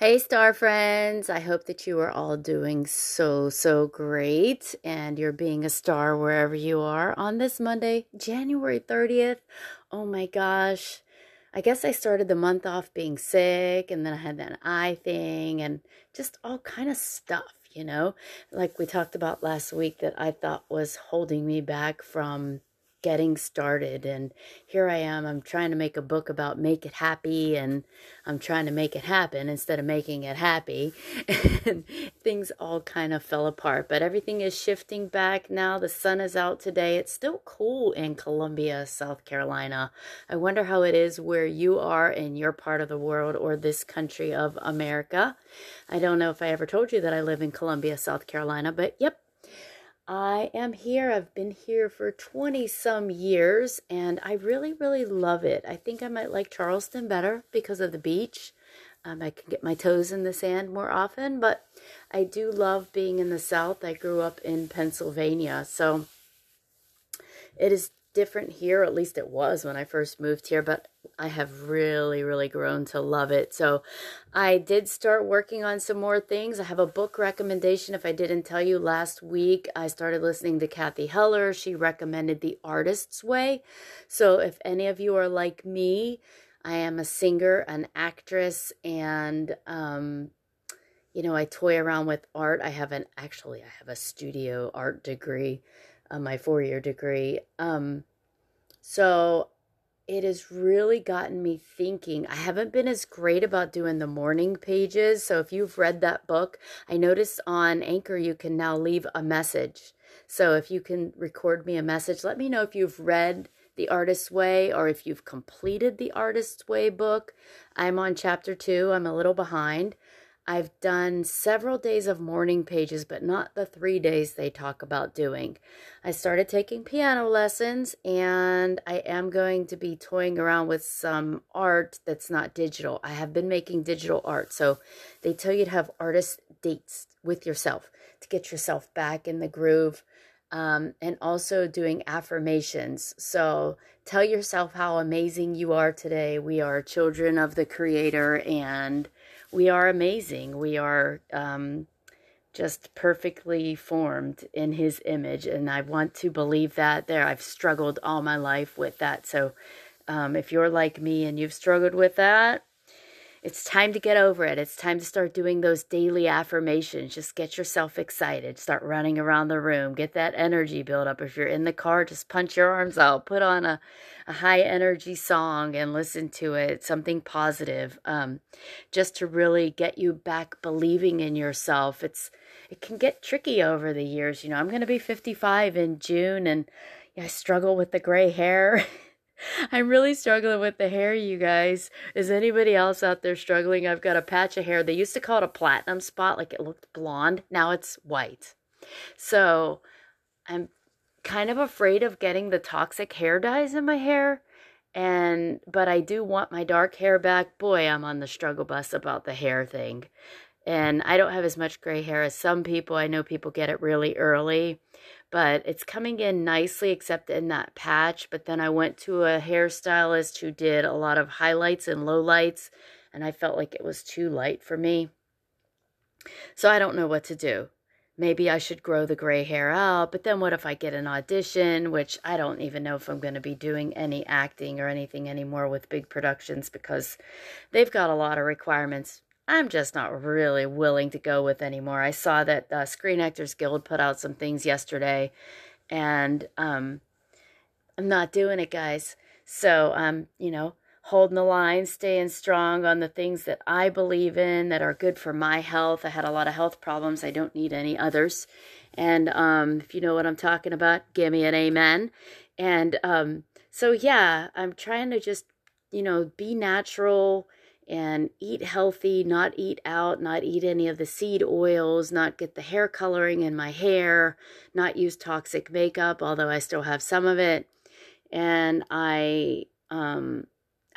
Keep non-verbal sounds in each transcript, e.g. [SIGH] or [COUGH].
Hey, star friends. I hope that you are all doing so, so great and you're being a star wherever you are on this Monday, January 30th. Oh my gosh. I guess I started the month off being sick and then I had that eye thing and just all kind of stuff, you know, like we talked about last week that I thought was holding me back from getting started and here I am I'm trying to make a book about make it happy and I'm trying to make it happen instead of making it happy [LAUGHS] and things all kind of fell apart but everything is shifting back now the sun is out today it's still cool in Columbia South Carolina. I wonder how it is where you are in your part of the world or this country of America. I don't know if I ever told you that I live in Columbia South Carolina but yep I am here. I've been here for 20 some years and I really, really love it. I think I might like Charleston better because of the beach. Um, I can get my toes in the sand more often, but I do love being in the South. I grew up in Pennsylvania, so it is different here. At least it was when I first moved here, but I have really, really grown to love it. So I did start working on some more things. I have a book recommendation. If I didn't tell you last week, I started listening to Cathy Heller. She recommended The Artist's Way. So if any of you are like me, I am a singer, an actress, and um, you know, I toy around with art. I have an actually I have a studio art degree, uh, my four year degree. Um, so it has really gotten me thinking. I haven't been as great about doing the morning pages. So if you've read that book, I noticed on Anchor you can now leave a message. So if you can record me a message, let me know if you've read The Artist's Way or if you've completed the Artist's Way book. I'm on chapter two, I'm a little behind. I've done several days of morning pages, but not the three days they talk about doing. I started taking piano lessons and I am going to be toying around with some art that's not digital. I have been making digital art. So they tell you to have artist dates with yourself to get yourself back in the groove. Um, and also doing affirmations. So tell yourself how amazing you are today. We are children of the Creator and we are amazing. We are um, just perfectly formed in His image, and I want to believe that. There, I've struggled all my life with that. So, um, if you're like me and you've struggled with that, it's time to get over it. It's time to start doing those daily affirmations. Just get yourself excited. Start running around the room. Get that energy build up. If you're in the car, just punch your arms out. Put on a, a high energy song and listen to it, something positive, um, just to really get you back believing in yourself. It's it can get tricky over the years. You know, I'm going to be 55 in June, and I struggle with the gray hair. [LAUGHS] [LAUGHS] I'm really struggling with the hair, you guys. Is anybody else out there struggling? I've got a patch of hair. They used to call it a platinum spot, like it looked blonde. Now it's white. So I'm kind of afraid of getting the toxic hair dyes in my hair. And, but I do want my dark hair back. Boy, I'm on the struggle bus about the hair thing. And I don't have as much gray hair as some people. I know people get it really early but it's coming in nicely except in that patch. But then I went to a hairstylist who did a lot of highlights and lowlights, and I felt like it was too light for me. So I don't know what to do. Maybe I should grow the gray hair out, but then what if I get an audition, which I don't even know if I'm going to be doing any acting or anything anymore with big productions because they've got a lot of requirements I'm just not really willing to go with anymore. I saw that uh, Screen Actors Guild put out some things yesterday, and um, I'm not doing it, guys. So, um, you know, holding the line, staying strong on the things that I believe in that are good for my health. I had a lot of health problems. I don't need any others. And um, if you know what I'm talking about, give me an amen. And um, so, yeah, I'm trying to just, you know, be natural and eat healthy, not eat out, not eat any of the seed oils, not get the hair coloring in my hair, not use toxic makeup, although I still have some of it. And I um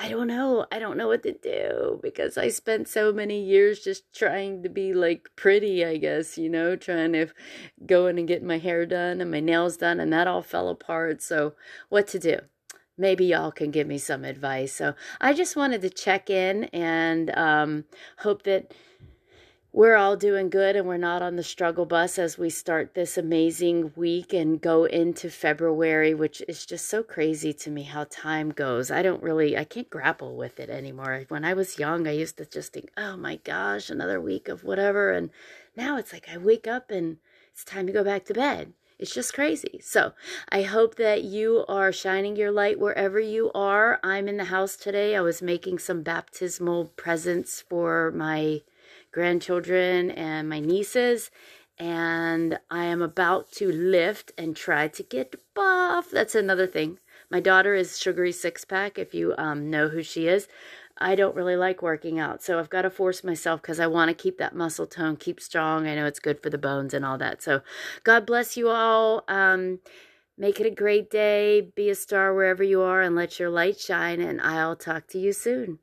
I don't know. I don't know what to do because I spent so many years just trying to be like pretty, I guess, you know, trying to go in and get my hair done and my nails done and that all fell apart. So, what to do? Maybe y'all can give me some advice. So I just wanted to check in and um, hope that we're all doing good and we're not on the struggle bus as we start this amazing week and go into February, which is just so crazy to me how time goes. I don't really, I can't grapple with it anymore. When I was young, I used to just think, oh my gosh, another week of whatever. And now it's like I wake up and it's time to go back to bed. It's just crazy. So I hope that you are shining your light wherever you are. I'm in the house today. I was making some baptismal presents for my grandchildren and my nieces. And I am about to lift and try to get buff. That's another thing. My daughter is Sugary Sixpack, if you um, know who she is. I don't really like working out. So I've got to force myself because I want to keep that muscle tone, keep strong. I know it's good for the bones and all that. So God bless you all. Um, make it a great day. Be a star wherever you are and let your light shine. And I'll talk to you soon.